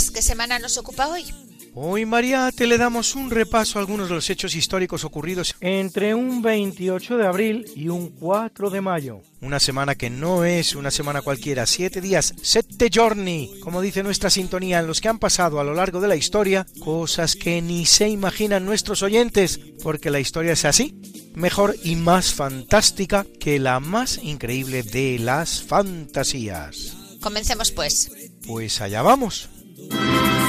Luis, ¿qué semana nos ocupa hoy? Hoy, Mariate, le damos un repaso a algunos de los hechos históricos ocurridos entre un 28 de abril y un 4 de mayo. Una semana que no es una semana cualquiera, siete días, sette giorni, como dice nuestra sintonía, en los que han pasado a lo largo de la historia cosas que ni se imaginan nuestros oyentes, porque la historia es así, mejor y más fantástica que la más increíble de las fantasías. Comencemos pues. Pues allá vamos. Dourado.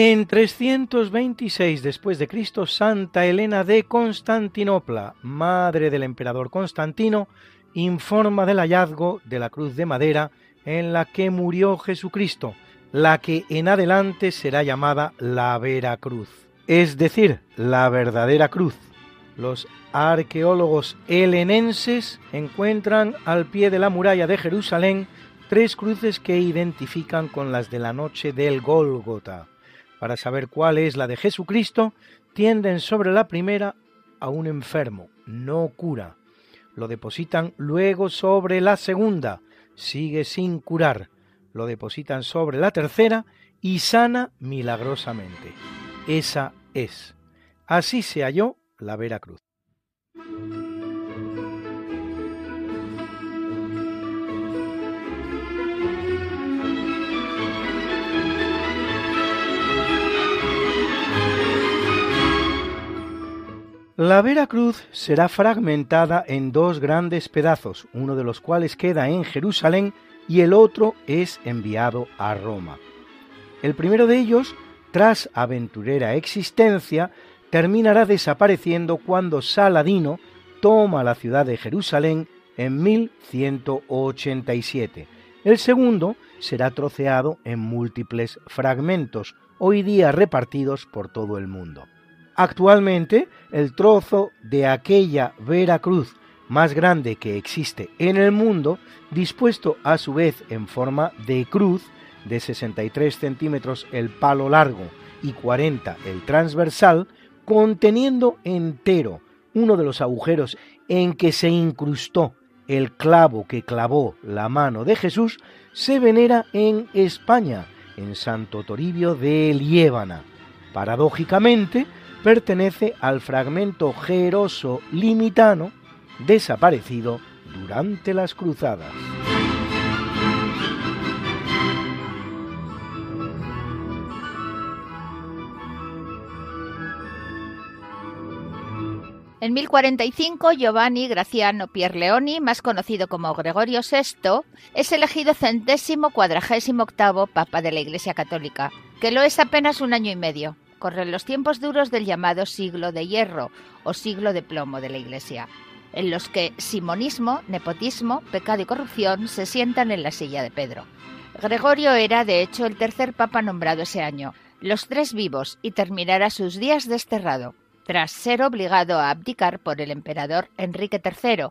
En 326 después de Cristo, Santa Elena de Constantinopla, madre del emperador Constantino, informa del hallazgo de la cruz de madera en la que murió Jesucristo, la que en adelante será llamada la Vera Cruz, es decir, la verdadera cruz. Los arqueólogos helenenses encuentran al pie de la muralla de Jerusalén tres cruces que identifican con las de la noche del Gólgota. Para saber cuál es la de Jesucristo, tienden sobre la primera a un enfermo, no cura. Lo depositan luego sobre la segunda, sigue sin curar. Lo depositan sobre la tercera y sana milagrosamente. Esa es. Así se halló la Vera La Vera Cruz será fragmentada en dos grandes pedazos, uno de los cuales queda en Jerusalén y el otro es enviado a Roma. El primero de ellos, tras aventurera existencia, terminará desapareciendo cuando Saladino toma la ciudad de Jerusalén en 1187. El segundo será troceado en múltiples fragmentos, hoy día repartidos por todo el mundo. Actualmente, el trozo de aquella Vera Cruz más grande que existe en el mundo, dispuesto a su vez en forma de cruz, de 63 centímetros el palo largo y 40 el transversal, conteniendo entero uno de los agujeros en que se incrustó el clavo que clavó la mano de Jesús, se venera en España, en Santo Toribio de Liébana. Paradójicamente, pertenece al fragmento jeroso limitano desaparecido durante las cruzadas. En 1045, Giovanni Graciano Pierleoni, más conocido como Gregorio VI, es elegido centésimo cuadragésimo octavo Papa de la Iglesia Católica, que lo es apenas un año y medio. Corren los tiempos duros del llamado siglo de hierro o siglo de plomo de la Iglesia, en los que simonismo, nepotismo, pecado y corrupción se sientan en la silla de Pedro. Gregorio era, de hecho, el tercer papa nombrado ese año, los tres vivos, y terminará sus días desterrado, tras ser obligado a abdicar por el emperador Enrique III,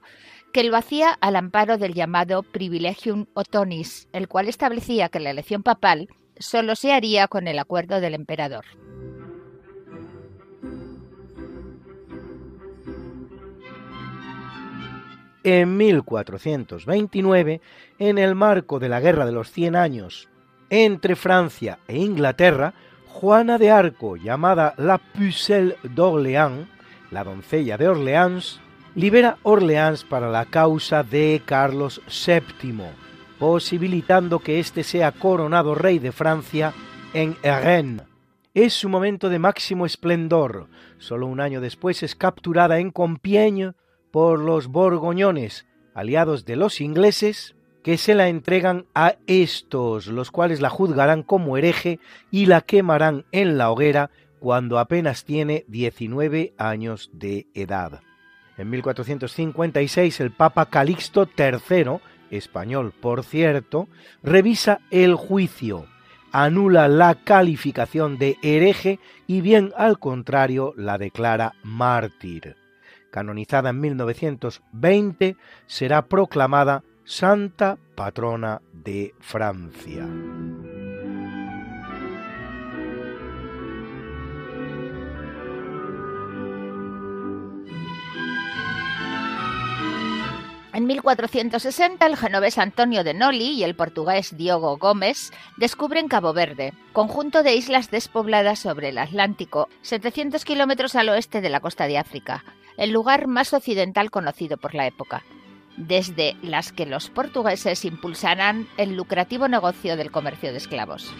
que lo hacía al amparo del llamado Privilegium Otonis, el cual establecía que la elección papal solo se haría con el acuerdo del emperador. En 1429, en el marco de la Guerra de los Cien Años entre Francia e Inglaterra, Juana de Arco, llamada la Pucelle d'Orléans, la doncella de Orleans, libera Orleans para la causa de Carlos VII, posibilitando que éste sea coronado rey de Francia en Rennes. Es su momento de máximo esplendor. Solo un año después es capturada en Compiègne por los borgoñones, aliados de los ingleses, que se la entregan a estos, los cuales la juzgarán como hereje y la quemarán en la hoguera cuando apenas tiene 19 años de edad. En 1456 el Papa Calixto III, español por cierto, revisa el juicio, anula la calificación de hereje y bien al contrario la declara mártir canonizada en 1920, será proclamada Santa Patrona de Francia. En 1460, el genovés Antonio de Noli y el portugués Diogo Gómez descubren Cabo Verde, conjunto de islas despobladas sobre el Atlántico, 700 kilómetros al oeste de la costa de África, el lugar más occidental conocido por la época, desde las que los portugueses impulsarán el lucrativo negocio del comercio de esclavos.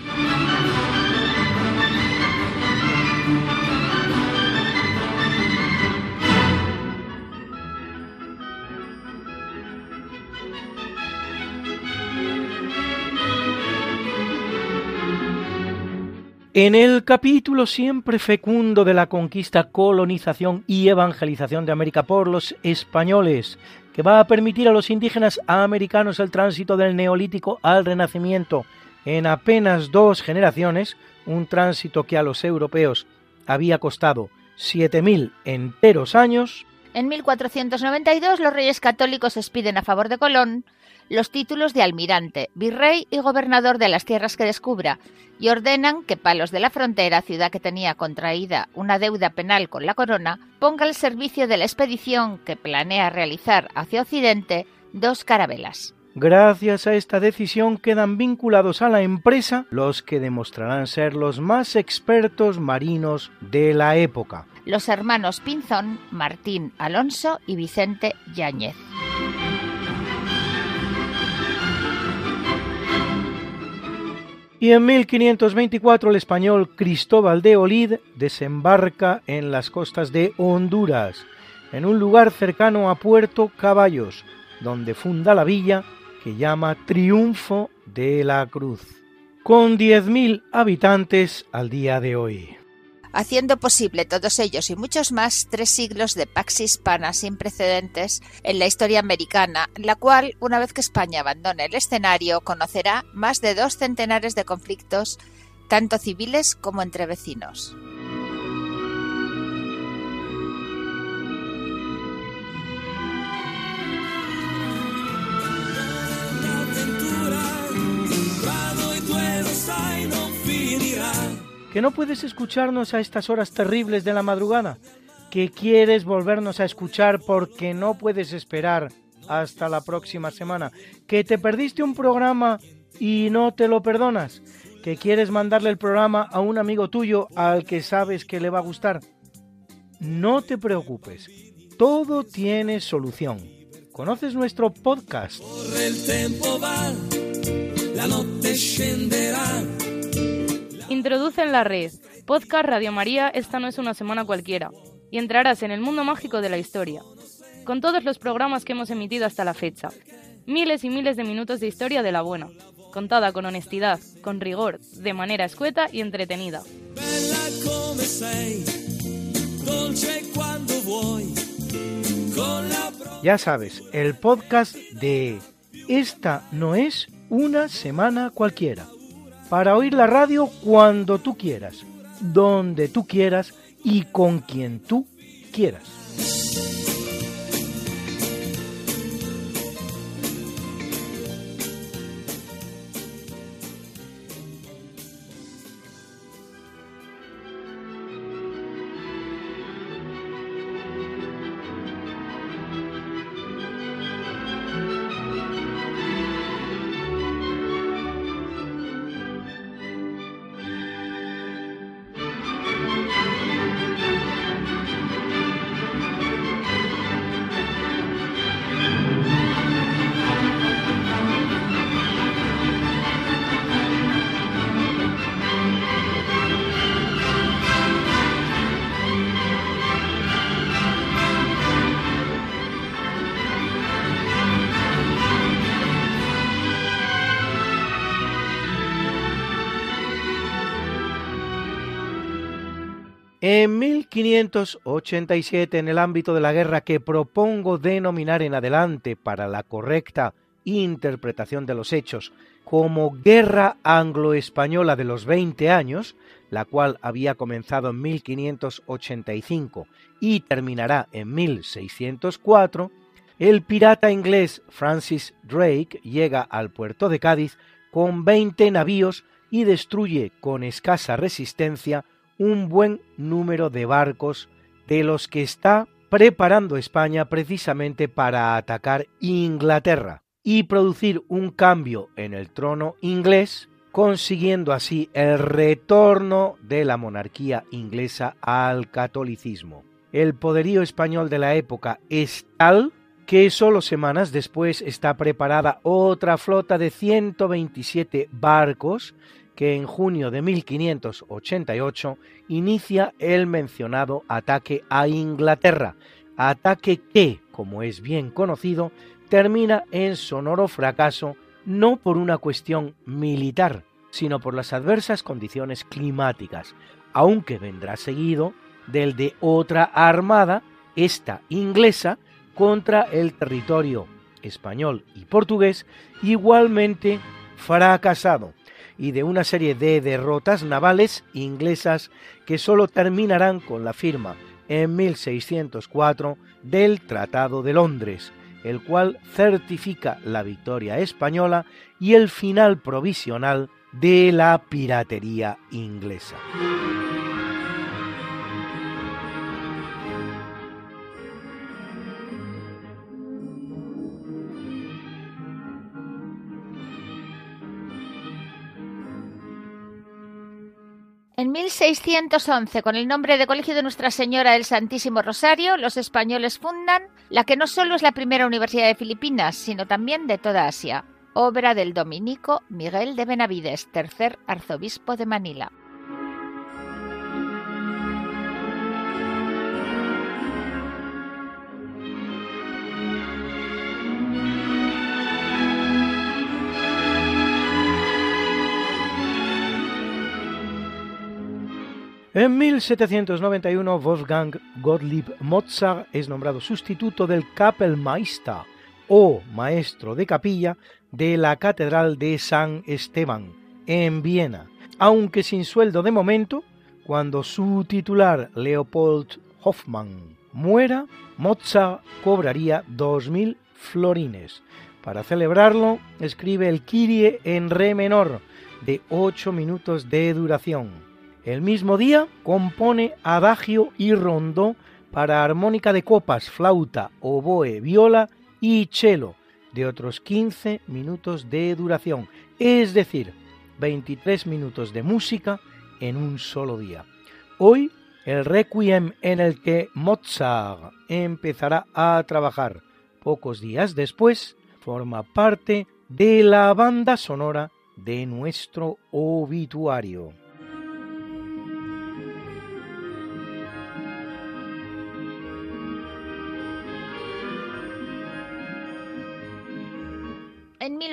En el capítulo siempre fecundo de la conquista, colonización y evangelización de América por los españoles, que va a permitir a los indígenas americanos el tránsito del neolítico al renacimiento en apenas dos generaciones, un tránsito que a los europeos había costado 7.000 enteros años. En 1492 los reyes católicos expiden a favor de Colón los títulos de almirante, virrey y gobernador de las tierras que descubra, y ordenan que Palos de la Frontera, ciudad que tenía contraída una deuda penal con la corona, ponga al servicio de la expedición que planea realizar hacia Occidente dos carabelas. Gracias a esta decisión quedan vinculados a la empresa los que demostrarán ser los más expertos marinos de la época. Los hermanos Pinzón, Martín Alonso y Vicente Yáñez. Y en 1524 el español Cristóbal de Olid desembarca en las costas de Honduras, en un lugar cercano a Puerto Caballos, donde funda la villa que llama Triunfo de la Cruz, con 10.000 habitantes al día de hoy haciendo posible todos ellos y muchos más tres siglos de pax hispana sin precedentes en la historia americana, la cual, una vez que España abandone el escenario, conocerá más de dos centenares de conflictos, tanto civiles como entre vecinos. Que no puedes escucharnos a estas horas terribles de la madrugada, que quieres volvernos a escuchar porque no puedes esperar hasta la próxima semana, que te perdiste un programa y no te lo perdonas, que quieres mandarle el programa a un amigo tuyo al que sabes que le va a gustar. No te preocupes, todo tiene solución. ¿Conoces nuestro podcast? la Introduce en la red. Podcast Radio María Esta no es una semana cualquiera. Y entrarás en el mundo mágico de la historia, con todos los programas que hemos emitido hasta la fecha. Miles y miles de minutos de historia de la buena, contada con honestidad, con rigor, de manera escueta y entretenida. Ya sabes, el podcast de Esta no es una semana cualquiera para oír la radio cuando tú quieras, donde tú quieras y con quien tú quieras. En 1587, en el ámbito de la guerra que propongo denominar en adelante para la correcta interpretación de los hechos como Guerra Anglo-Española de los 20 años, la cual había comenzado en 1585 y terminará en 1604, el pirata inglés Francis Drake llega al puerto de Cádiz con 20 navíos y destruye con escasa resistencia un buen número de barcos de los que está preparando España precisamente para atacar Inglaterra y producir un cambio en el trono inglés, consiguiendo así el retorno de la monarquía inglesa al catolicismo. El poderío español de la época es tal que solo semanas después está preparada otra flota de 127 barcos que en junio de 1588 inicia el mencionado ataque a Inglaterra, ataque que, como es bien conocido, termina en sonoro fracaso no por una cuestión militar, sino por las adversas condiciones climáticas, aunque vendrá seguido del de otra armada, esta inglesa, contra el territorio español y portugués, igualmente fracasado, y de una serie de derrotas navales inglesas que sólo terminarán con la firma en 1604 del Tratado de Londres, el cual certifica la victoria española y el final provisional de la piratería inglesa. En 1611, con el nombre de Colegio de Nuestra Señora del Santísimo Rosario, los españoles fundan la que no solo es la primera universidad de Filipinas, sino también de toda Asia, obra del dominico Miguel de Benavides, tercer arzobispo de Manila. En 1791 Wolfgang Gottlieb Mozart es nombrado sustituto del Kapellmeister o maestro de capilla de la Catedral de San Esteban en Viena, aunque sin sueldo de momento, cuando su titular Leopold Hoffmann muera, Mozart cobraría 2.000 florines. Para celebrarlo, escribe el Kyrie en re menor, de 8 minutos de duración el mismo día compone adagio y rondó para armónica de copas, flauta, oboe, viola y cello, de otros 15 minutos de duración, es decir, 23 minutos de música en un solo día. Hoy, el requiem en el que Mozart empezará a trabajar pocos días después, forma parte de la banda sonora de nuestro obituario.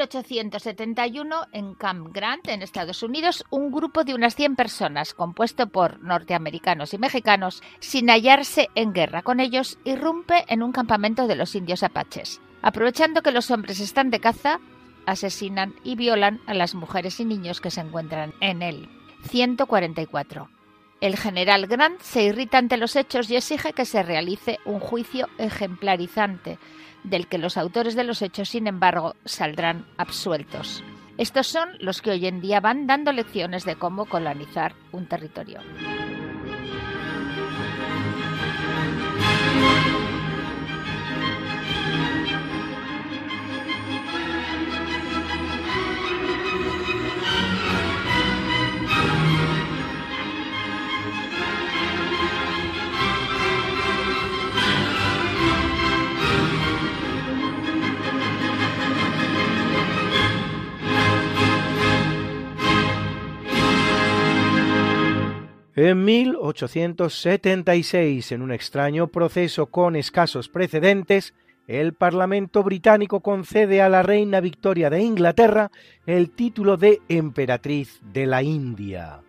1871, en Camp Grant, en Estados Unidos, un grupo de unas 100 personas, compuesto por norteamericanos y mexicanos, sin hallarse en guerra con ellos, irrumpe en un campamento de los indios apaches. Aprovechando que los hombres están de caza, asesinan y violan a las mujeres y niños que se encuentran en él. 144. El general Grant se irrita ante los hechos y exige que se realice un juicio ejemplarizante del que los autores de los hechos, sin embargo, saldrán absueltos. Estos son los que hoy en día van dando lecciones de cómo colonizar un territorio. En 1876, en un extraño proceso con escasos precedentes, el Parlamento británico concede a la reina Victoria de Inglaterra el título de emperatriz de la India.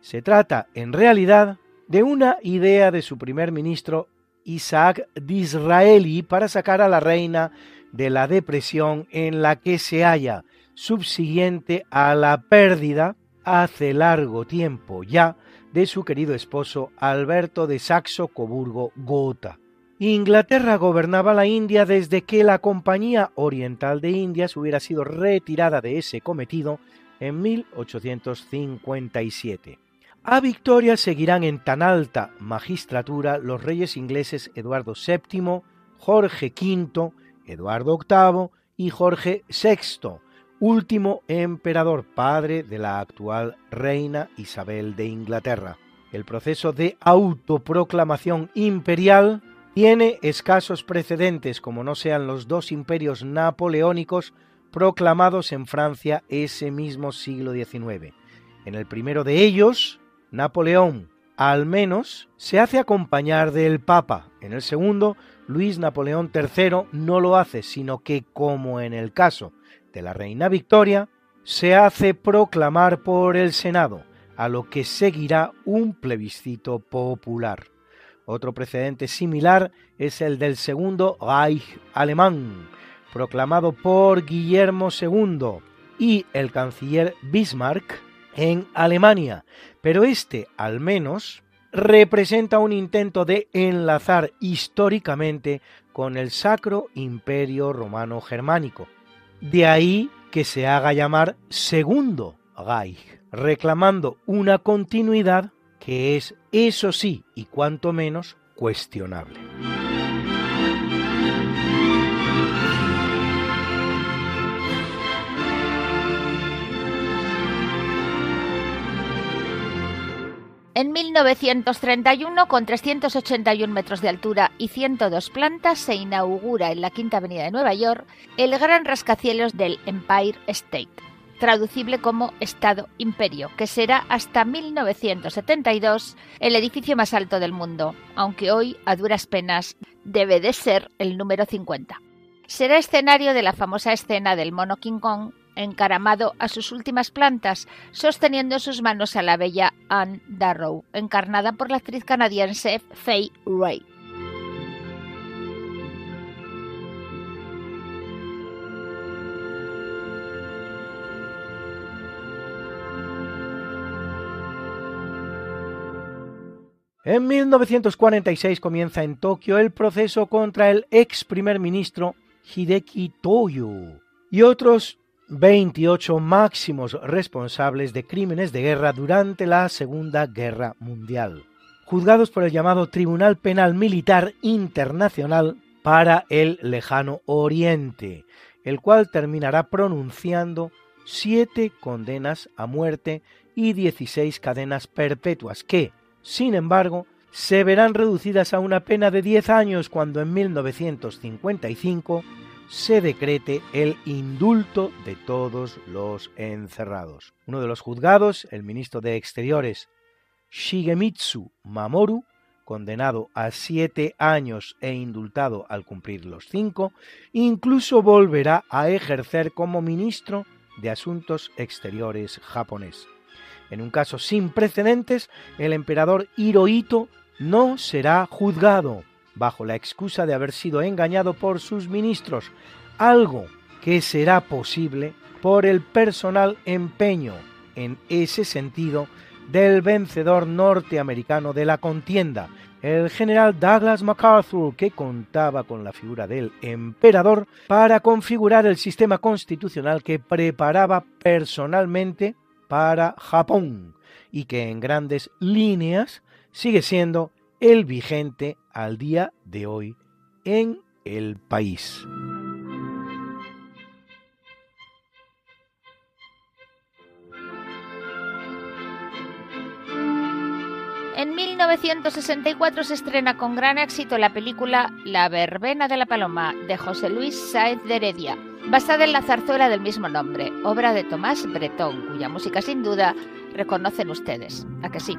Se trata, en realidad, de una idea de su primer ministro Isaac Disraeli para sacar a la reina de la depresión en la que se halla, subsiguiente a la pérdida hace largo tiempo ya de su querido esposo Alberto de Saxo-Coburgo Gotha. Inglaterra gobernaba la India desde que la Compañía Oriental de Indias hubiera sido retirada de ese cometido en 1857. A Victoria seguirán en tan alta magistratura los reyes ingleses Eduardo VII, Jorge V, Eduardo VIII y Jorge VI, último emperador padre de la actual reina Isabel de Inglaterra. El proceso de autoproclamación imperial tiene escasos precedentes como no sean los dos imperios napoleónicos proclamados en Francia ese mismo siglo XIX. En el primero de ellos, Napoleón, al menos, se hace acompañar del Papa. En el segundo, Luis Napoleón III no lo hace, sino que, como en el caso de la reina Victoria, se hace proclamar por el Senado, a lo que seguirá un plebiscito popular. Otro precedente similar es el del segundo Reich alemán, proclamado por Guillermo II y el canciller Bismarck en Alemania, pero este al menos representa un intento de enlazar históricamente con el Sacro Imperio Romano Germánico, de ahí que se haga llamar Segundo Reich, reclamando una continuidad que es, eso sí, y cuanto menos, cuestionable. En 1931, con 381 metros de altura y 102 plantas, se inaugura en la Quinta Avenida de Nueva York el gran rascacielos del Empire State, traducible como Estado Imperio, que será hasta 1972 el edificio más alto del mundo, aunque hoy a duras penas debe de ser el número 50. Será escenario de la famosa escena del mono King Kong encaramado a sus últimas plantas, sosteniendo en sus manos a la bella Anne Darrow, encarnada por la actriz canadiense Faye Ray. En 1946 comienza en Tokio el proceso contra el ex primer ministro Hideki Toyo y otros 28 máximos responsables de crímenes de guerra durante la Segunda Guerra Mundial, juzgados por el llamado Tribunal Penal Militar Internacional para el Lejano Oriente, el cual terminará pronunciando siete condenas a muerte y 16 cadenas perpetuas que, sin embargo, se verán reducidas a una pena de 10 años cuando en 1955 se decrete el indulto de todos los encerrados. Uno de los juzgados, el ministro de Exteriores Shigemitsu Mamoru, condenado a siete años e indultado al cumplir los cinco, incluso volverá a ejercer como ministro de Asuntos Exteriores japonés. En un caso sin precedentes, el emperador Hirohito no será juzgado, bajo la excusa de haber sido engañado por sus ministros, algo que será posible por el personal empeño en ese sentido del vencedor norteamericano de la contienda, el general Douglas MacArthur, que contaba con la figura del emperador para configurar el sistema constitucional que preparaba personalmente para Japón y que en grandes líneas sigue siendo el vigente al día de hoy en el país. En 1964 se estrena con gran éxito la película La verbena de la paloma de José Luis Sáez de Heredia, basada en la zarzuela del mismo nombre, obra de Tomás Bretón, cuya música sin duda reconocen ustedes. ¿A que sí?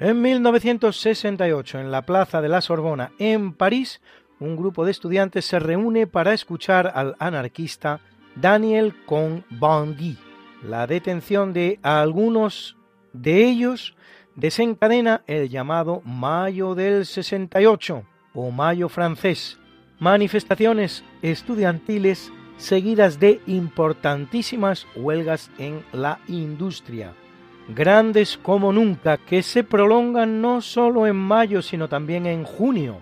En 1968, en la Plaza de la Sorbona, en París, un grupo de estudiantes se reúne para escuchar al anarquista Daniel Cohn-Bendit. La detención de algunos de ellos desencadena el llamado Mayo del 68 o Mayo francés, manifestaciones estudiantiles seguidas de importantísimas huelgas en la industria grandes como nunca, que se prolongan no solo en mayo, sino también en junio,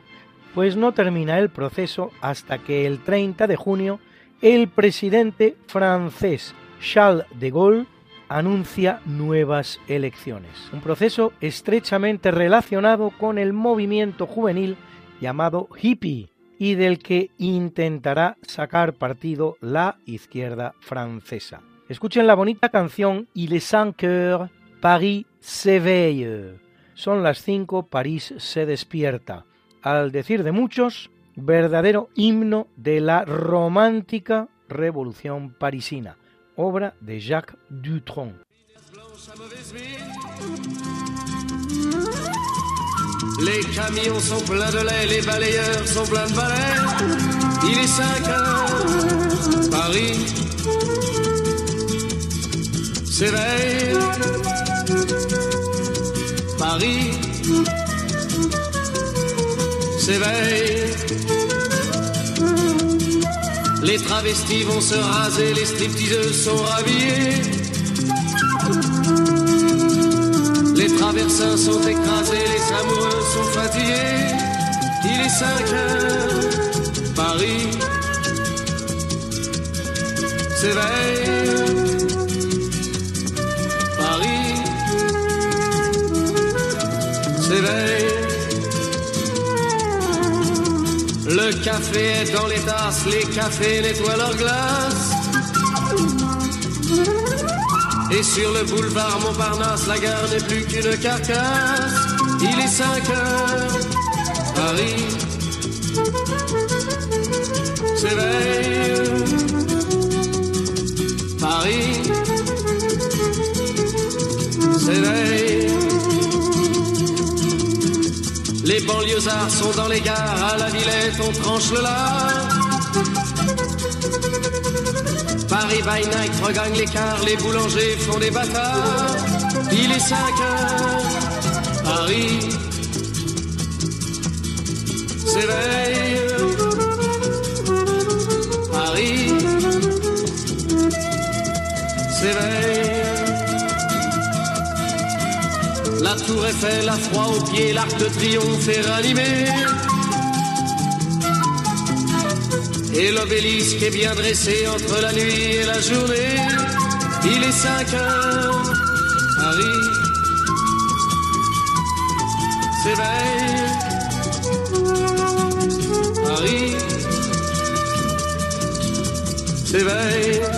pues no termina el proceso hasta que el 30 de junio el presidente francés Charles de Gaulle anuncia nuevas elecciones. Un proceso estrechamente relacionado con el movimiento juvenil llamado hippie y del que intentará sacar partido la izquierda francesa. Escuchen la bonita canción Il est cinq heures Paris s'éveille. Son las cinco, París se despierta. Al decir de muchos, verdadero himno de la romántica revolución parisina, obra de Jacques Dutronc. Les camions sont pleins de lait, les balayeurs sont pleins de balais. Il est 5 heures, Paris s'éveille. Paris s'éveille. Les travestis vont se raser, les stripteaseuses sont rhabillées. Les traversins sont écrasés, les amoureux sont fatigués. Il est 5 heures, Paris s'éveille. Le café est dans les tasses, les cafés nettoient leurs glaces. Et sur le boulevard Montparnasse, la gare n'est plus qu'une carcasse. Il est 5 heures, Paris s'éveille. Paris s'éveille. Les banlieusards sont dans les gares, à la Villette on tranche le lard. Paris by night regagne l'écart, les boulangers font des bâtards. Il est 5 heures, Paris s'éveille. Paris s'éveille. Tour Eiffel la froid aux pieds, l'arc de triomphe est ranimé. Et l'obélisque est bien dressé entre la nuit et la journée. Il est 5 heures, Paris s'éveille. Paris s'éveille.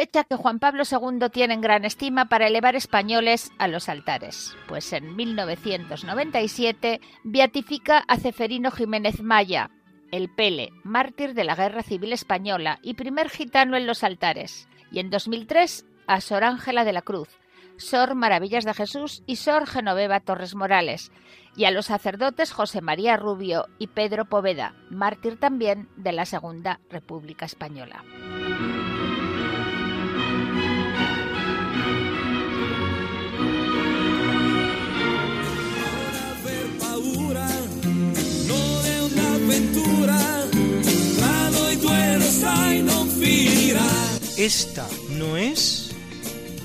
Fecha que Juan Pablo II tiene en gran estima para elevar españoles a los altares, pues en 1997 beatifica a Ceferino Jiménez Maya, el Pele, mártir de la Guerra Civil Española y primer gitano en los altares, y en 2003 a Sor Ángela de la Cruz, Sor Maravillas de Jesús y Sor Genoveva Torres Morales, y a los sacerdotes José María Rubio y Pedro Poveda, mártir también de la Segunda República Española. Esta no es...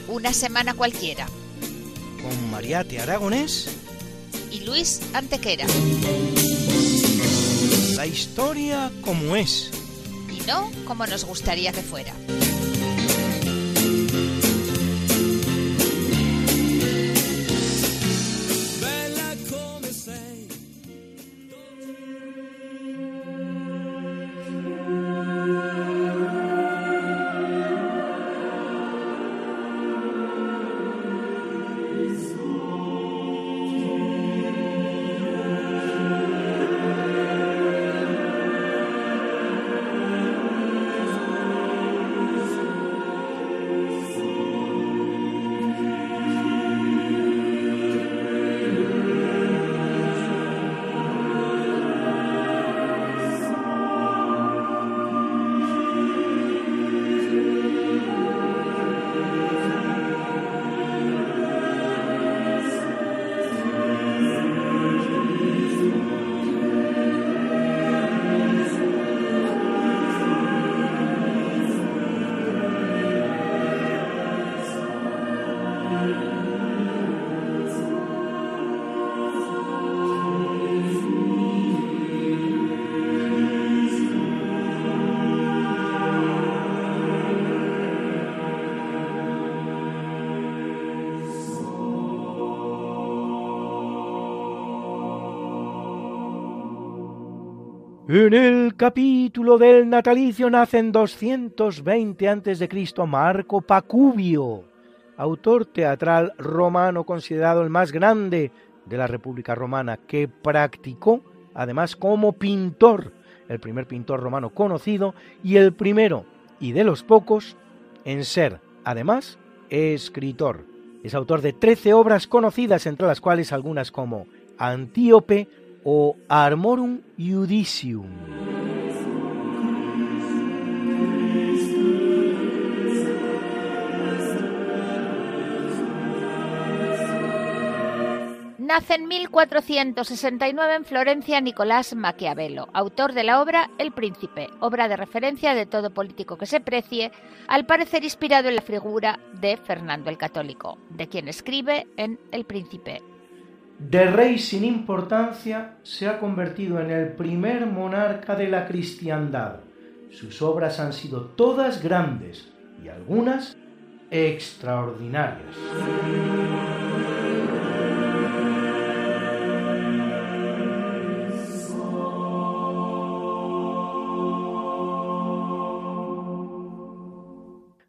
una semana cualquiera. Con Mariate Aragonés y Luis Antequera. La historia como es. Y no como nos gustaría que fuera. En el capítulo del natalicio nace en 220 a.C. Marco Pacubio, autor teatral romano considerado el más grande de la República Romana, que practicó además como pintor, el primer pintor romano conocido y el primero y de los pocos en ser, además, escritor. Es autor de 13 obras conocidas, entre las cuales algunas como Antíope, o Armorum Judicium. Nace en 1469 en Florencia Nicolás Maquiavelo, autor de la obra El Príncipe, obra de referencia de todo político que se precie, al parecer inspirado en la figura de Fernando el Católico, de quien escribe en El Príncipe, de rey sin importancia, se ha convertido en el primer monarca de la cristiandad. Sus obras han sido todas grandes y algunas extraordinarias.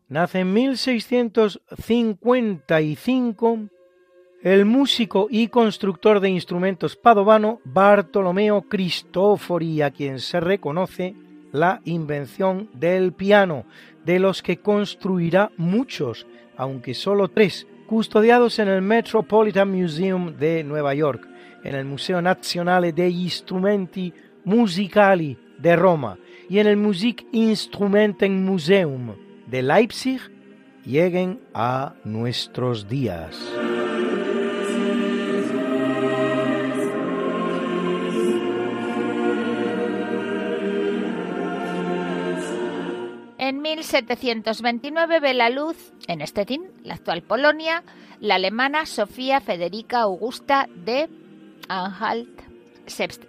Nace en 1655 el músico y constructor de instrumentos padovano Bartolomeo Cristofori, a quien se reconoce la invención del piano, de los que construirá muchos, aunque solo tres, custodiados en el Metropolitan Museum de Nueva York, en el Museo Nazionale degli Strumenti Musicali de Roma y en el Musikinstrumentenmuseum de Leipzig, lleguen a nuestros días. 1729 ve la luz en Stettin, la actual Polonia, la alemana Sofía Federica Augusta de Anhalt-Zerbst,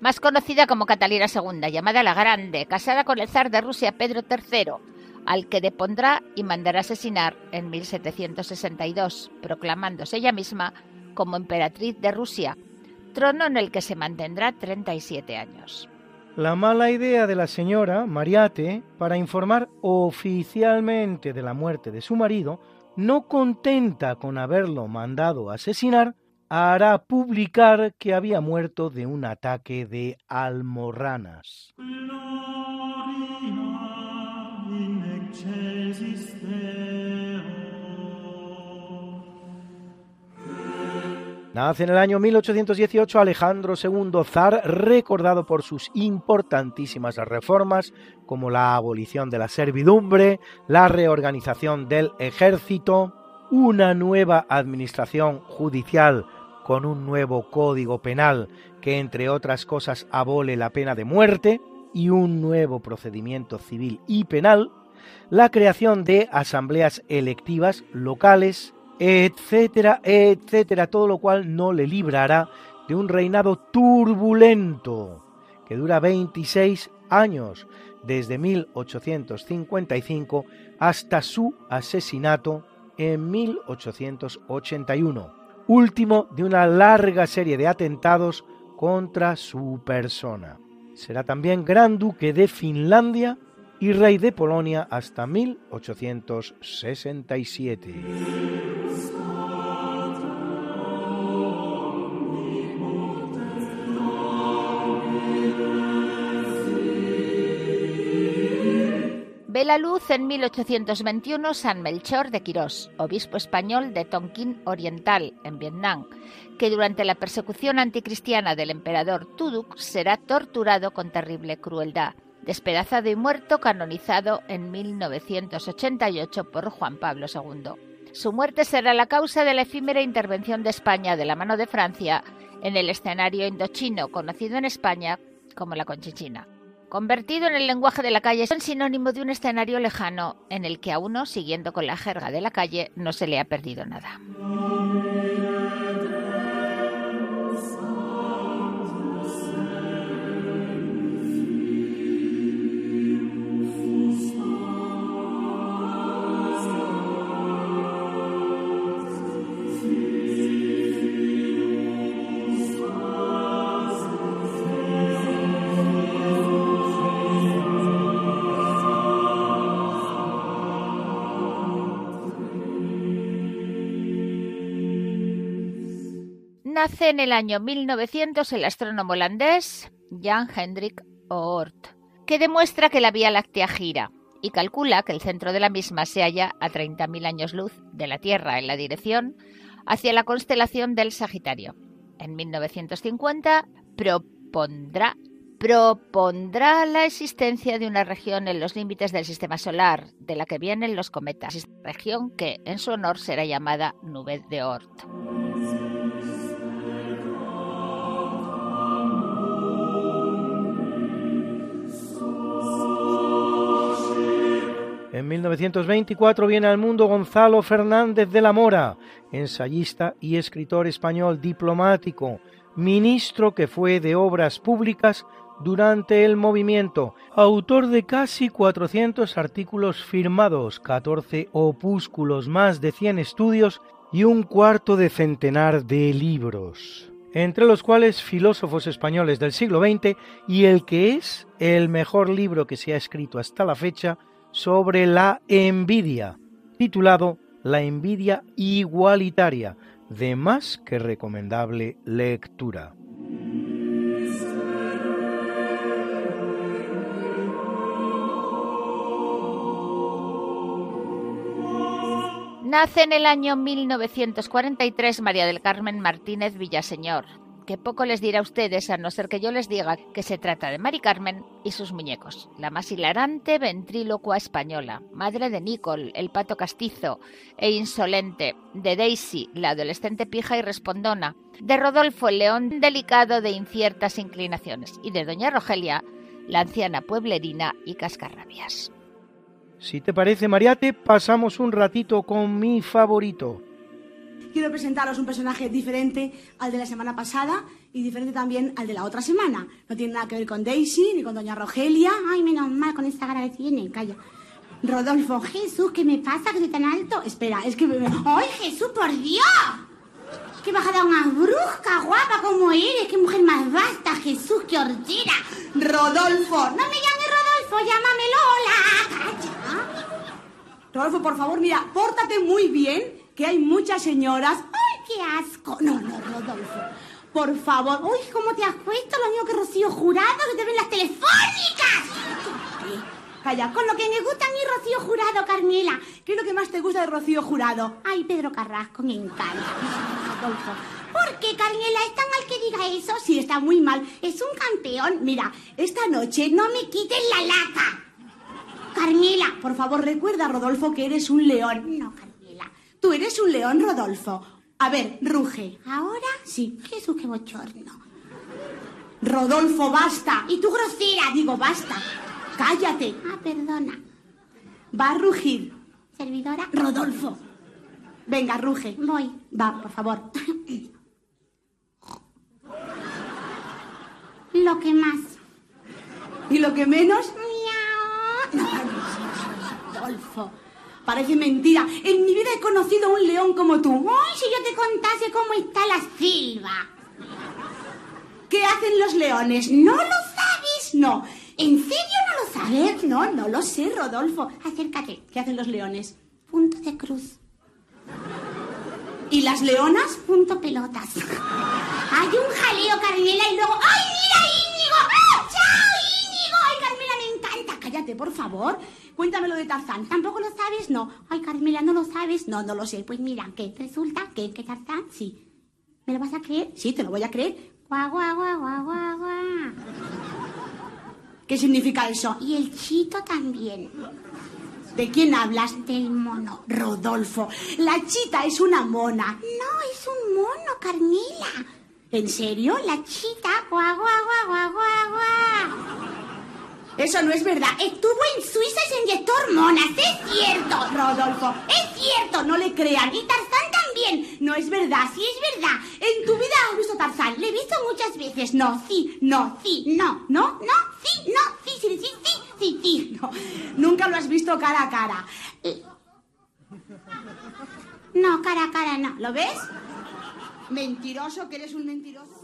más conocida como Catalina II, llamada la Grande, casada con el zar de Rusia Pedro III, al que depondrá y mandará asesinar en 1762, proclamándose ella misma como emperatriz de Rusia, trono en el que se mantendrá 37 años la mala idea de la señora Mariate para informar oficialmente de la muerte de su marido, no contenta con haberlo mandado asesinar, hará publicar que había muerto de un ataque de almorranas. Nace en el año 1818 Alejandro II, zar recordado por sus importantísimas reformas como la abolición de la servidumbre, la reorganización del ejército, una nueva administración judicial con un nuevo código penal que entre otras cosas abole la pena de muerte y un nuevo procedimiento civil y penal, la creación de asambleas electivas locales, etcétera, etcétera, todo lo cual no le librará de un reinado turbulento que dura 26 años, desde 1855 hasta su asesinato en 1881, último de una larga serie de atentados contra su persona. Será también Gran Duque de Finlandia y rey de Polonia hasta 1867. Ve la luz en 1821 San Melchor de Quirós, obispo español de Tonkin Oriental, en Vietnam, que durante la persecución anticristiana del emperador Tuduk será torturado con terrible crueldad, despedazado y muerto canonizado en 1988 por Juan Pablo II. Su muerte será la causa de la efímera intervención de España de la mano de Francia en el escenario indochino conocido en España como la Conchichina convertido en el lenguaje de la calle, es sinónimo de un escenario lejano en el que a uno, siguiendo con la jerga de la calle, no se le ha perdido nada. Nace en el año 1900 el astrónomo holandés Jan Hendrik Oort, que demuestra que la Vía Láctea gira y calcula que el centro de la misma se halla a 30.000 años luz de la Tierra en la dirección hacia la constelación del Sagitario. En 1950 propondrá, propondrá la existencia de una región en los límites del sistema solar, de la que vienen los cometas, región que en su honor será llamada Nube de Oort. En 1924 viene al mundo Gonzalo Fernández de la Mora, ensayista y escritor español diplomático, ministro que fue de Obras Públicas durante el movimiento, autor de casi 400 artículos firmados, 14 opúsculos, más de 100 estudios y un cuarto de centenar de libros, entre los cuales filósofos españoles del siglo XX y el que es el mejor libro que se ha escrito hasta la fecha, sobre la envidia, titulado La envidia igualitaria, de más que recomendable lectura. Nace en el año 1943 María del Carmen Martínez Villaseñor, que poco les dirá a ustedes a no ser que yo les diga que se trata de Mari Carmen y sus muñecos, la más hilarante ventrílocua española, madre de Nicole, el pato castizo e insolente, de Daisy, la adolescente pija y respondona, de Rodolfo, el león delicado de inciertas inclinaciones, y de doña Rogelia, la anciana pueblerina y cascarrabias. Si te parece, Mariate, pasamos un ratito con mi favorito, quiero presentaros un personaje diferente al de la semana pasada y diferente también al de la otra semana. No tiene nada que ver con Daisy ni con Doña Rogelia. Ay, menos mal, con esta cara que tiene, calla. Rodolfo, Jesús, ¿qué me pasa que soy tan alto? Espera, es que... ¡Ay, Jesús, por Dios! ¡Qué bajada una brusca, guapa como eres! ¡Qué mujer más vasta, Jesús, qué hortera! Rodolfo, no me llames Rodolfo, llámame Lola. ¡Calla! Rodolfo, por favor, mira, pórtate muy bien que hay muchas señoras. ¡Ay, qué asco! No, no, Rodolfo. Por favor. ¡Uy, cómo te has puesto! Lo mismo que Rocío Jurado, que te ven las telefónicas. Calla, con lo que me gusta a mí Rocío Jurado, Carmela. ¿Qué es lo que más te gusta de Rocío Jurado? Ay, Pedro Carrasco, me encanta. Rodolfo. ¿Por qué, Carmela? ¿Está mal que diga eso? Sí, está muy mal. Es un campeón. Mira, esta noche no me quites la lata. Carmela, por favor, recuerda, Rodolfo, que eres un león. No, Tú eres un león, Rodolfo. A ver, ruge. ¿Ahora? Sí. Jesús, qué bochorno. Rodolfo, basta. Y tú grosera, digo, basta. Cállate. Ah, perdona. Va a rugir. Servidora Rodolfo. Venga, ruge. Voy. Va, por favor. Lo que más. ¿Y lo que menos? Miau. No, Rodolfo. Parece mentira. En mi vida he conocido un león como tú. ¡Ay, si yo te contase cómo está la silva! ¿Qué hacen los leones? ¿No lo sabes? No. ¿En serio no lo sabes? No, no lo sé, Rodolfo. Acércate. ¿Qué hacen los leones? Punto de cruz. ¿Y las leonas? Punto pelotas. Hay un jaleo, Carmela, y luego... ¡Ay, mira, Íñigo! ¡Ah, ¡Chao, Íñigo! ¡Ay, Carmela, me encanta! Cállate, por favor. Cuéntamelo de Tarzán. ¿Tampoco lo sabes? No. Ay, Carmela, ¿no lo sabes? No, no lo sé. Pues mira, ¿qué? Resulta que, que Tarzán, sí. ¿Me lo vas a creer? Sí, te lo voy a creer. Guau, guau, guau, guau, guau, guau. ¿Qué significa eso? Y el chito también. ¿De quién hablas? Del mono, Rodolfo. La chita es una mona. No, es un mono, Carmela. ¿En serio? La chita. Guau, guau, guau, guau, guau, guau. Eso no es verdad. Estuvo en Suiza y se inyectó hormonas. Es cierto, Rodolfo. Es cierto, no le crean. Y Tarzán también. No es verdad, sí es verdad. En tu vida has visto Tarzán. Le he visto muchas veces. No, sí, no, sí, no, no, no, sí, no, sí, sí, sí, sí, sí, sí. No. Nunca lo has visto cara a cara. No, cara a cara no. ¿Lo ves? Mentiroso, que eres un mentiroso.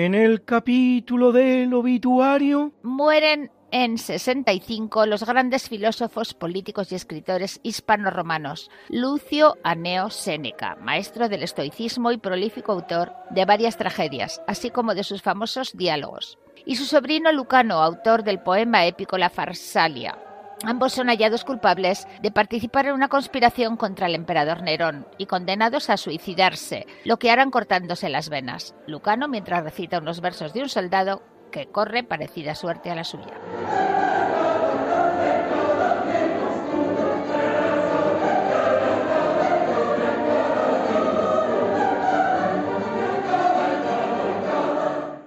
En el capítulo del obituario Mueren en 65 los grandes filósofos, políticos y escritores hispano-romanos. Lucio Aneo Séneca, maestro del estoicismo y prolífico autor de varias tragedias, así como de sus famosos diálogos. Y su sobrino Lucano, autor del poema épico La Farsalia, Ambos son hallados culpables de participar en una conspiración contra el emperador Nerón y condenados a suicidarse, lo que harán cortándose las venas. Lucano mientras recita unos versos de un soldado que corre parecida suerte a la suya.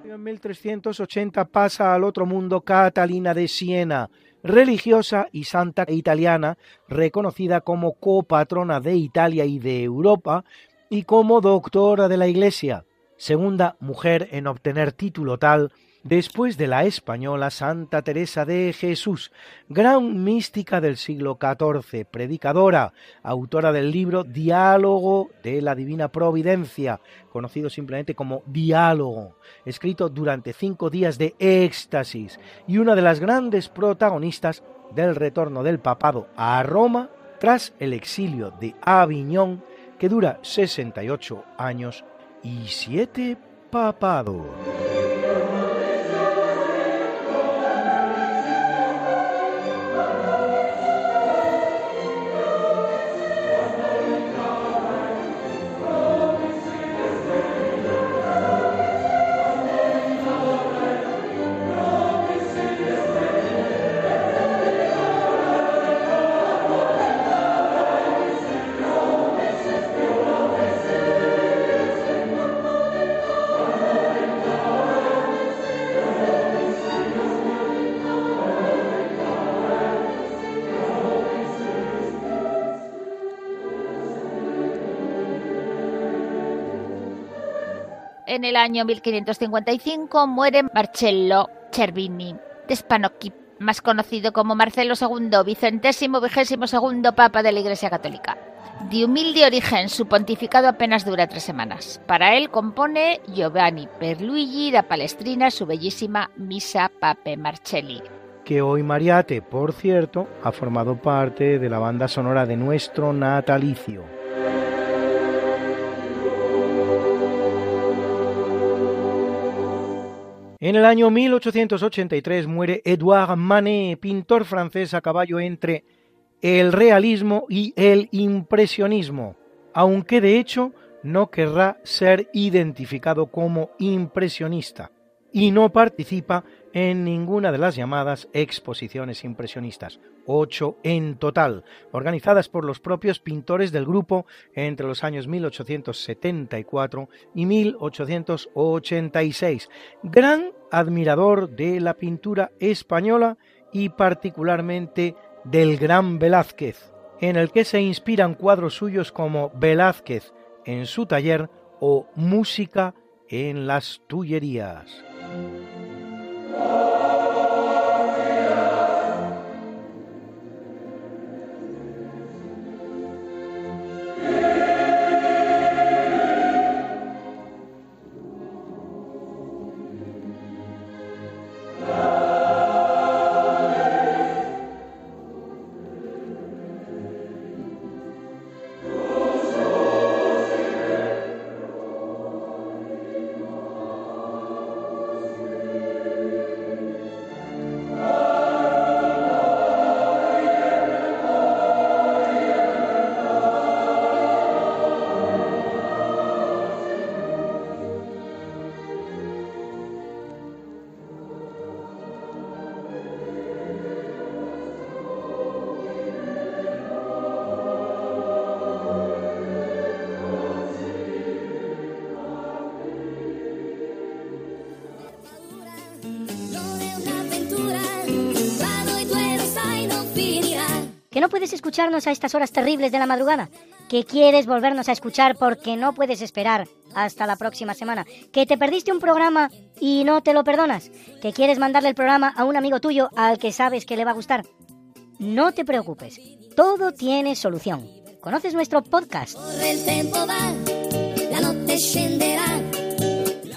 En 1380 pasa al otro mundo Catalina de Siena, religiosa y santa italiana, reconocida como copatrona de Italia y de Europa y como doctora de la Iglesia, segunda mujer en obtener título tal después de la española Santa Teresa de Jesús, gran mística del siglo XIV, predicadora, autora del libro Diálogo de la Divina Providencia, conocido simplemente como Diálogo, escrito durante cinco días de éxtasis y una de las grandes protagonistas del retorno del papado a Roma tras el exilio de Aviñón, que dura 68 años y siete papados. En el año 1555 muere Marcello Cervini de Spanocchi, más conocido como Marcelo II, vicentésimo vigésimo segundo Papa de la Iglesia Católica. De humilde origen, su pontificado apenas dura tres semanas. Para él compone Giovanni per Luigi da Palestrina su bellísima Misa Pape Marcelli. Que hoy Mariate, por cierto, ha formado parte de la banda sonora de nuestro natalicio. En el año 1883 muere Edouard Manet, pintor francés a caballo entre el realismo y el impresionismo, aunque de hecho no querrá ser identificado como impresionista y no participa en ninguna de las llamadas exposiciones impresionistas, ocho en total, organizadas por los propios pintores del grupo entre los años 1874 y 1886. Gran admirador de la pintura española y particularmente del gran Velázquez, en el que se inspiran cuadros suyos como Velázquez en su taller o Música en las Tullerías. ¿Que puedes escucharnos a estas horas terribles de la madrugada? ¿Que quieres volvernos a escuchar porque no puedes esperar hasta la próxima semana? ¿Que te perdiste un programa y no te lo perdonas? ¿Que quieres mandarle el programa a un amigo tuyo al que sabes que le va a gustar? No te preocupes, todo tiene solución. ¿Conoces nuestro podcast?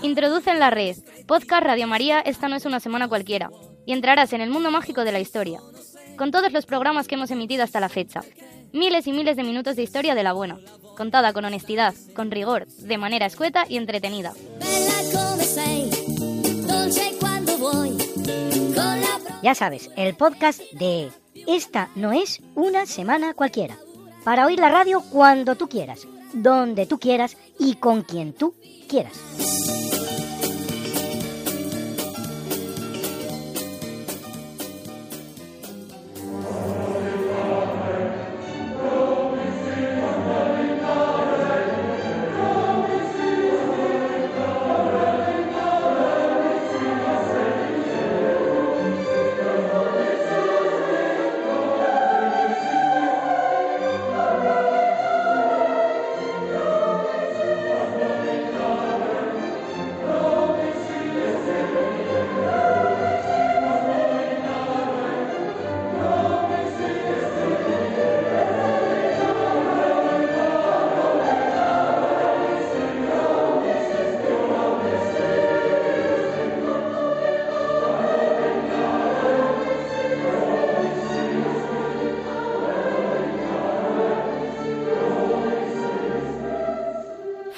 Introduce en la red. Podcast Radio María, esta no es una semana cualquiera. Y entrarás en el mundo mágico de la historia con todos los programas que hemos emitido hasta la fecha. Miles y miles de minutos de historia de la buena, contada con honestidad, con rigor, de manera escueta y entretenida. Ya sabes, el podcast de Esta no es una semana cualquiera. Para oír la radio cuando tú quieras, donde tú quieras y con quien tú quieras.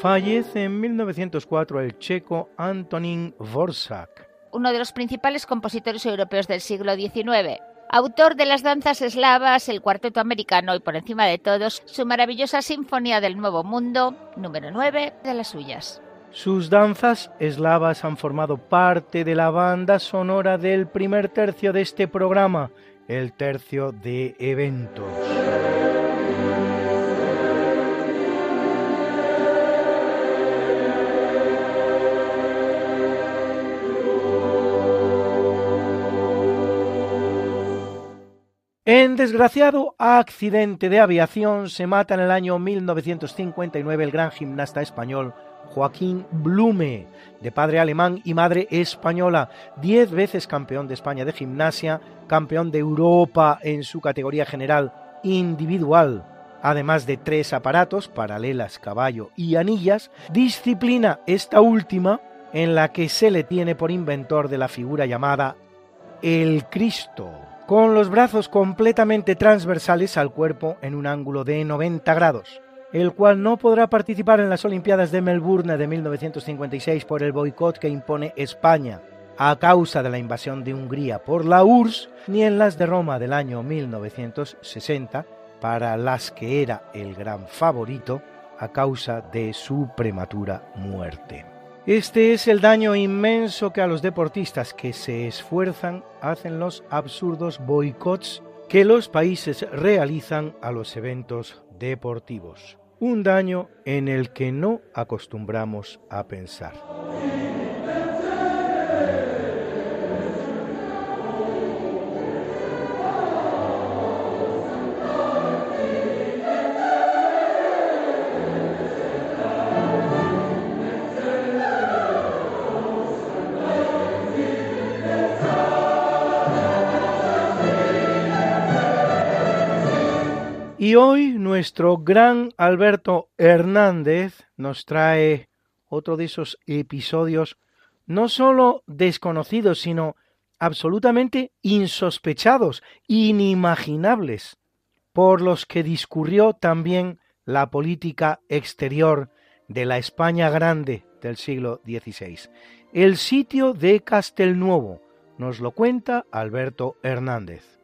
Fallece en 1904 el checo Antonín Vorsak, uno de los principales compositores europeos del siglo XIX. Autor de las danzas eslavas, el cuarteto americano y por encima de todos, su maravillosa Sinfonía del Nuevo Mundo, número 9 de las suyas. Sus danzas eslavas han formado parte de la banda sonora del primer tercio de este programa, el tercio de eventos. En desgraciado accidente de aviación se mata en el año 1959 el gran gimnasta español Joaquín Blume, de padre alemán y madre española, diez veces campeón de España de gimnasia, campeón de Europa en su categoría general individual, además de tres aparatos, paralelas, caballo y anillas, disciplina esta última en la que se le tiene por inventor de la figura llamada el Cristo, con los brazos completamente transversales al cuerpo en un ángulo de 90 grados, el cual no podrá participar en las Olimpiadas de Melbourne de 1956 por el boicot que impone España a causa de la invasión de Hungría por la URSS, ni en las de Roma del año 1960, para las que era el gran favorito a causa de su prematura muerte. Este es el daño inmenso que a los deportistas que se esfuerzan hacen los absurdos boicots que los países realizan a los eventos deportivos. Un daño en el que no acostumbramos a pensar. Y hoy nuestro gran Alberto Hernández nos trae otro de esos episodios no sólo desconocidos, sino absolutamente insospechados, inimaginables, por los que discurrió también la política exterior de la España grande del siglo XVI. El sitio de Castelnuovo nos lo cuenta Alberto Hernández.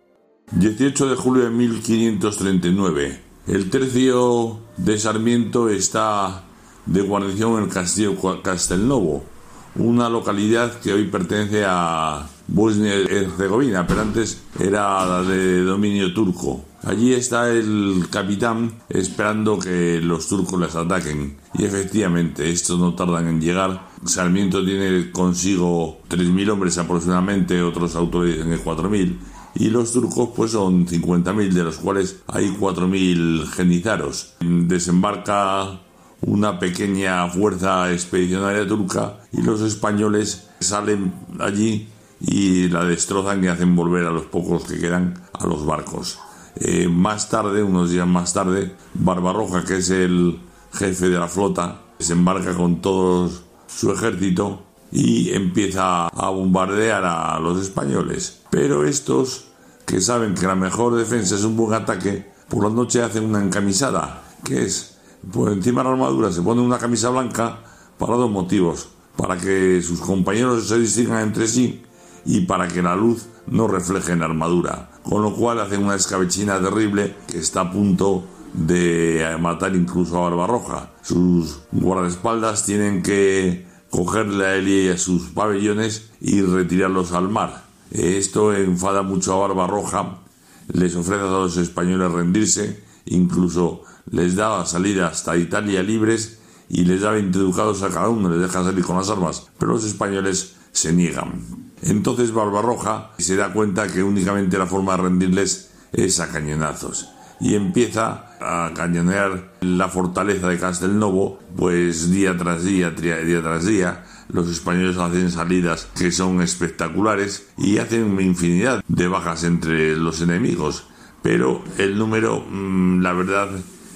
18 de julio de 1539. El tercio de Sarmiento está de guarnición en el castillo Castelnovo, una localidad que hoy pertenece a Bosnia Herzegovina, pero antes era de dominio turco. Allí está el capitán esperando que los turcos les ataquen. Y efectivamente, estos no tardan en llegar. Sarmiento tiene consigo 3.000 hombres aproximadamente, otros autores dicen que 4.000 y los turcos pues son 50.000 de los cuales hay 4.000 genizaros. Desembarca una pequeña fuerza expedicionaria turca y los españoles salen allí y la destrozan y hacen volver a los pocos que quedan a los barcos. Eh, más tarde, unos días más tarde, Barbarroja, que es el jefe de la flota, desembarca con todo su ejército y empieza a bombardear a los españoles. Pero estos, que saben que la mejor defensa es un buen ataque, por la noche hacen una encamisada, que es, por encima de la armadura se pone una camisa blanca para dos motivos, para que sus compañeros se distingan entre sí y para que la luz no refleje en la armadura, con lo cual hacen una escabechina terrible que está a punto de matar incluso a Barbarroja. Sus guardaespaldas tienen que cogerle a él y a sus pabellones y retirarlos al mar. Esto enfada mucho a Barbarroja, les ofrece a los españoles rendirse, incluso les da salida hasta Italia libres y les da 20 ducados a cada uno, les deja salir con las armas, pero los españoles se niegan. Entonces Barbarroja se da cuenta que únicamente la forma de rendirles es a cañonazos y empieza a cañonear la fortaleza de Castelnovo, pues día tras día, día tras día, los españoles hacen salidas que son espectaculares y hacen una infinidad de bajas entre los enemigos, pero el número, mm, la verdad,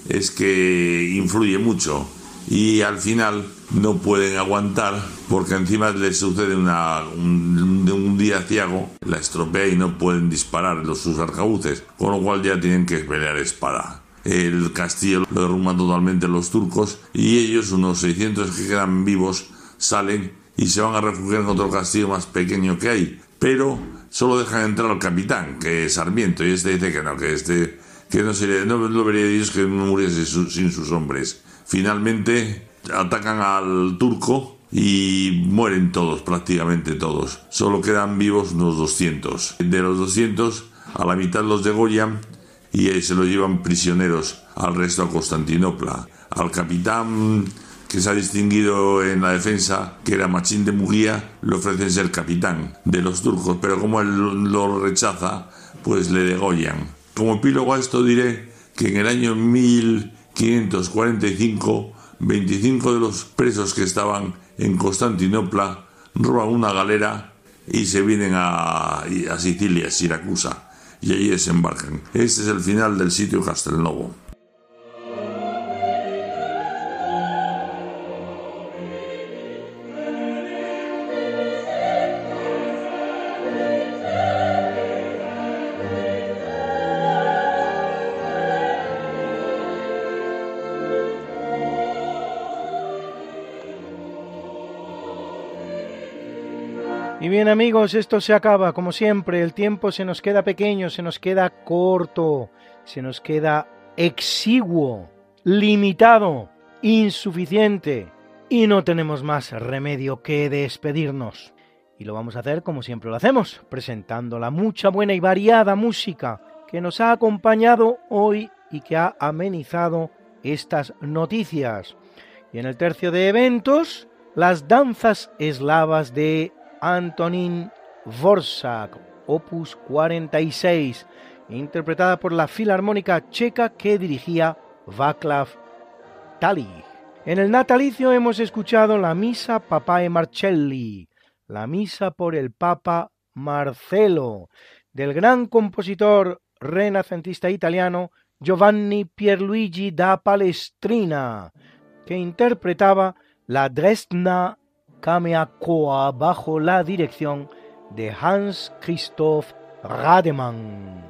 es que influye mucho y al final no pueden aguantar porque encima les sucede un, día ciago, la estropea y no pueden disparar los, sus arcabuces, con lo cual ya tienen que pelear espada. El castillo lo derrumban totalmente los turcos y ellos, unos 600 que quedan vivos, salen y se van a refugiar en otro castillo más pequeño que hay, pero solo dejan entrar al capitán, que es Sarmiento, y este dice que no, que este que no, sería, no lo vería Dios que no muriese sin sus hombres. Finalmente atacan al turco y mueren todos, prácticamente todos. Solo quedan vivos unos 200. De los 200, a la mitad los degollan y se los llevan prisioneros al resto a Constantinopla. Al capitán que se ha distinguido en la defensa, que era Machín de Mugía, le ofrecen ser capitán de los turcos, pero como él lo rechaza, pues le degollan. Como epílogo a esto diré que en el año 1000 545 25 de los presos que estaban en Constantinopla roban una galera y se vienen a, a Sicilia, Siracusa, y allí desembarcan. Este es el final del sitio Castelnovo. Bien amigos, esto se acaba, como siempre, el tiempo se nos queda pequeño, se nos queda corto, se nos queda exiguo, limitado, insuficiente, y no tenemos más remedio que despedirnos. Y lo vamos a hacer como siempre lo hacemos, presentando la mucha buena y variada música que nos ha acompañado hoy y que ha amenizado estas noticias. Y en el tercio de eventos, las danzas eslavas de Antonín Vorsak, opus 46, interpretada por la Filarmónica Checa que dirigía Václav Tali. En el natalicio hemos escuchado la Misa Papae Marcelli, la Misa por el Papa Marcelo, del gran compositor renacentista italiano Giovanni Pierluigi da Palestrina, que interpretaba la Dresdna Kameakoa bajo la dirección de Hans Christoph Rademann.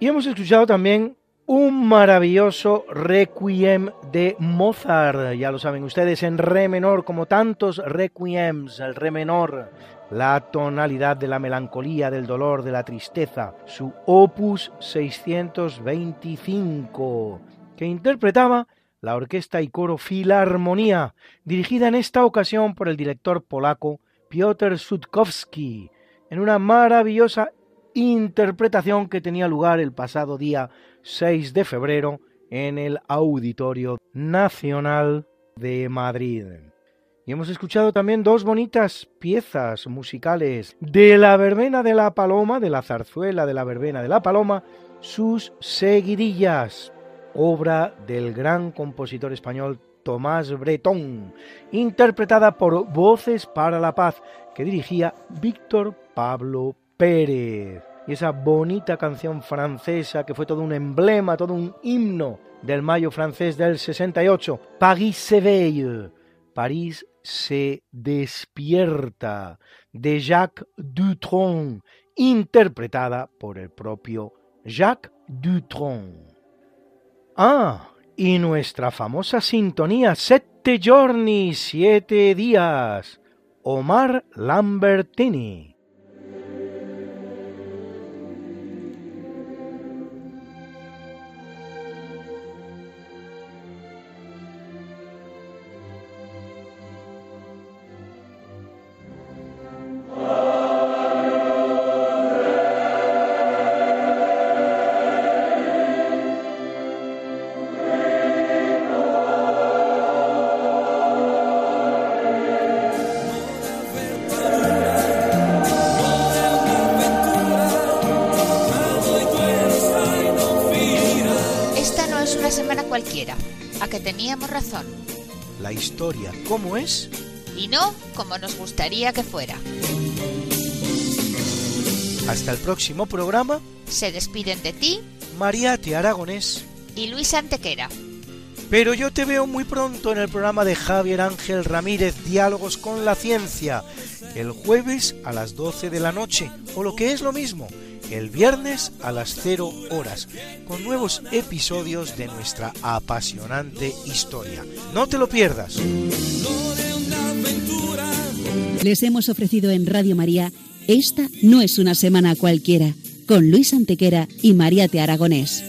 Y hemos escuchado también un maravilloso requiem de Mozart, ya lo saben ustedes, en re menor, como tantos requiems, el re menor, la tonalidad de la melancolía, del dolor, de la tristeza, su opus 625, que interpretaba la orquesta y coro Filarmonía, dirigida en esta ocasión por el director polaco Piotr Sutkowski, en una maravillosa interpretación que tenía lugar el pasado día 6 de febrero en el Auditorio Nacional de Madrid. Y hemos escuchado también dos bonitas piezas musicales de la verbena de la paloma, de la zarzuela de la verbena de la paloma, sus seguidillas, obra del gran compositor español Tomás Bretón, interpretada por Voces para la Paz, que dirigía Víctor Pablo Pérez. Y esa bonita canción francesa que fue todo un emblema, todo un himno del mayo francés del 68, Paris s'éveille, París se despierta, de Jacques Dutronc, interpretada por el propio Jacques Dutronc. Ah, y nuestra famosa sintonía Sette giorni, siete días. Omar Lambertini. Gustaría que fuera. Hasta el próximo programa, Se despiden de ti Mariate Aragonés. y Luis Antequera. Pero yo te veo muy pronto en el programa de Javier Ángel Ramírez, Diálogos con la Ciencia, el jueves a las 12 de la noche, o lo que es lo mismo, el viernes a las 0 horas, con nuevos episodios de nuestra apasionante historia. No te lo pierdas. Les hemos ofrecido en Radio María Esta no es una semana cualquiera, con Luis Antequera y Mariate Aragonés.